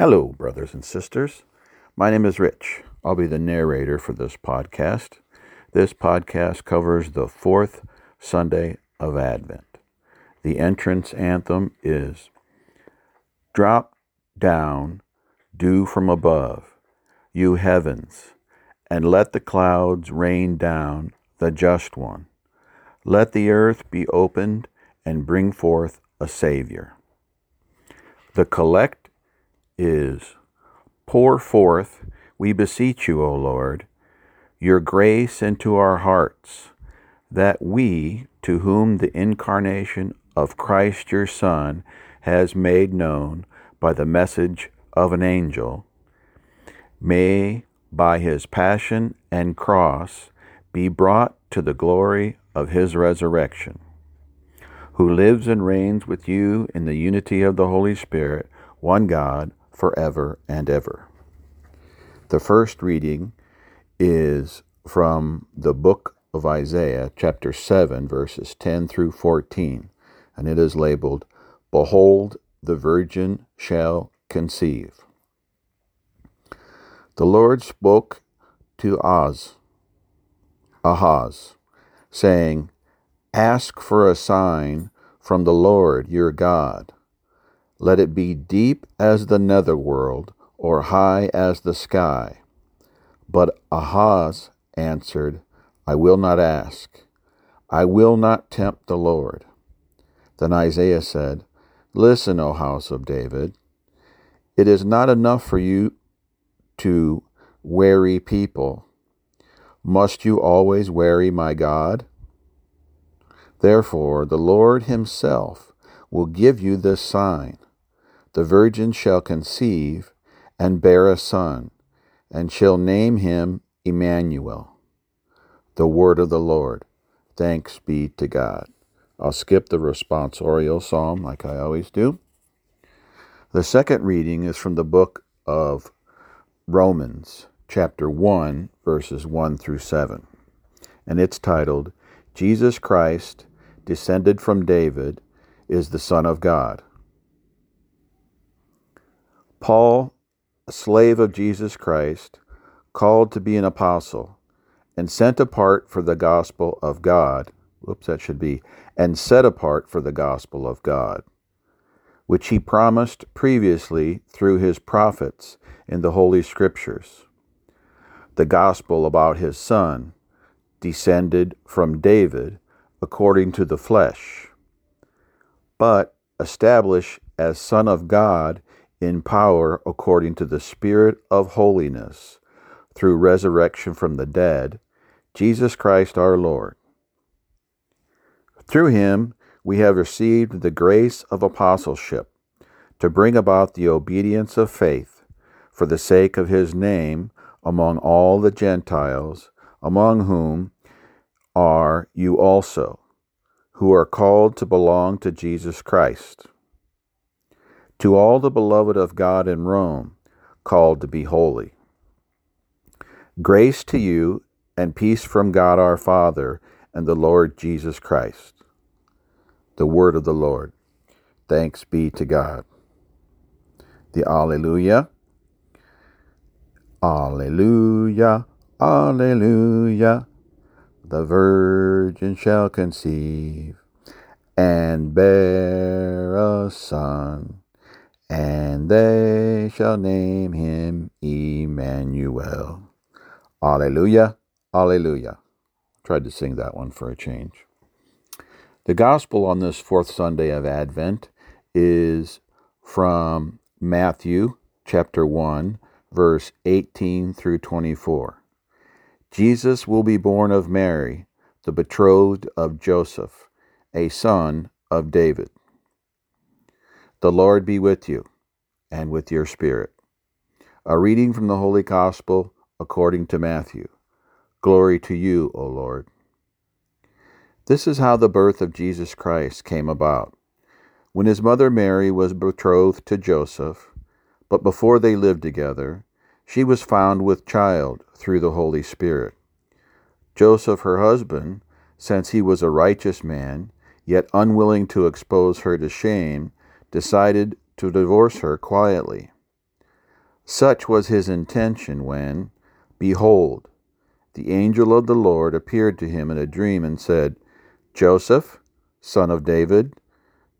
Hello, brothers and sisters. My name is Rich. I'll be the narrator for this podcast. This podcast covers the fourth Sunday of Advent. The entrance anthem is Drop down, dew from above, you heavens, and let the clouds rain down the just one. Let the earth be opened and bring forth a Savior. The collect is Pour forth, we beseech you, O Lord, your grace into our hearts, that we, to whom the incarnation of Christ your Son has made known by the message of an angel, may by his passion and cross be brought to the glory of his resurrection, who lives and reigns with you in the unity of the Holy Spirit, one God, forever and ever. The first reading is from the book of Isaiah, chapter 7, verses 10 through 14, and it is labeled, Behold, the virgin shall conceive. The Lord spoke to Oz, Ahaz, saying, Ask for a sign from the Lord your God. Let it be deep as the netherworld, or high as the sky. But Ahaz answered, I will not ask. I will not tempt the Lord. Then Isaiah said, Listen, O house of David. It is not enough for you to weary people. Must you always weary my God? Therefore, the Lord himself will give you this sign. The virgin shall conceive and bear a son, and shall name him Emmanuel. The word of the Lord. Thanks be to God. I'll skip the responsorial psalm like I always do. The second reading is from the book of Romans, chapter 1, verses 1 through 7. And it's titled, Jesus Christ, descended from David, is the Son of God. Paul, a slave of Jesus Christ, called to be an apostle, and sent apart for the gospel of God. Whoops, that should be, and set apart for the gospel of God, which he promised previously through his prophets in the Holy Scriptures. The gospel about his Son, descended from David according to the flesh, but established as Son of God in power according to the Spirit of holiness, through resurrection from the dead, Jesus Christ our Lord. Through him we have received the grace of apostleship to bring about the obedience of faith for the sake of his name among all the Gentiles, among whom are you also, who are called to belong to Jesus Christ. To all the beloved of God in Rome, called to be holy. Grace to you and peace from God our Father and the Lord Jesus Christ. The word of the Lord. Thanks be to God. The Alleluia. Alleluia. Alleluia. The Virgin shall conceive and bear a son and they shall name him Emmanuel. Alleluia, Alleluia. Tried to sing that one for a change. The gospel on this fourth Sunday of Advent is from Matthew chapter 1, verse 18 through 24. Jesus will be born of Mary, the betrothed of Joseph, a son of David. The Lord be with you and with your spirit. A reading from the Holy Gospel according to Matthew. Glory to you, O Lord. This is how the birth of Jesus Christ came about. When his mother Mary was betrothed to Joseph, but before they lived together, she was found with child through the Holy Spirit. Joseph, her husband, since he was a righteous man, yet unwilling to expose her to shame, decided to divorce her quietly. Such was his intention when, behold, the angel of the Lord appeared to him in a dream and said, Joseph, son of David,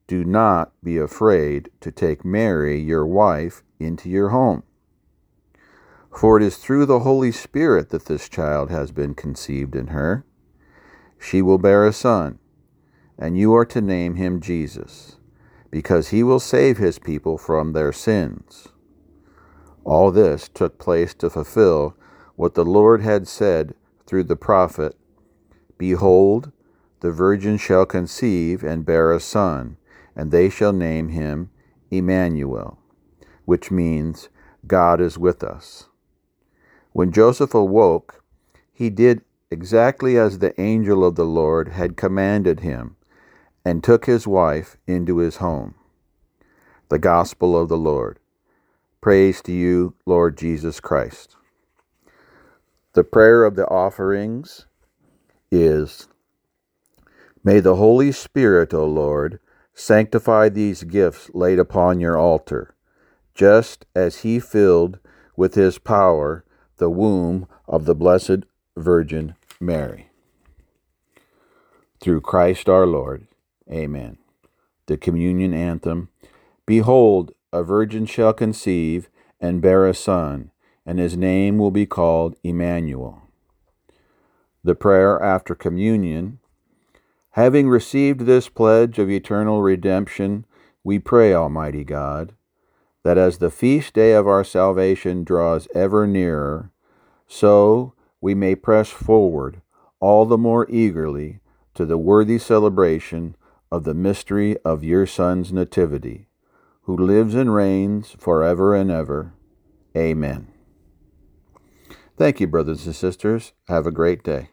do not be afraid to take Mary, your wife, into your home. For it is through the Holy Spirit that this child has been conceived in her. She will bear a son, and you are to name him Jesus, because he will save his people from their sins. All this took place to fulfill what the Lord had said through the prophet Behold, the virgin shall conceive and bear a son and they shall name him Emmanuel, which means God is with us. When Joseph awoke, he did exactly as the angel of the Lord had commanded him, and took his wife into his home. The Gospel of the Lord. Praise to you, Lord Jesus Christ. The prayer of the offerings is May the Holy Spirit, O Lord, Sanctify these gifts laid upon your altar, just as he filled with his power the womb of the Blessed Virgin Mary. Through Christ our Lord. Amen. The Communion Anthem Behold, a virgin shall conceive and bear a son, and his name will be called Emmanuel. The prayer after communion Having received this pledge of eternal redemption, we pray, Almighty God, that as the feast day of our salvation draws ever nearer, so we may press forward all the more eagerly to the worthy celebration of the mystery of your Son's nativity, who lives and reigns forever and ever. Amen. Thank you, brothers and sisters. Have a great day.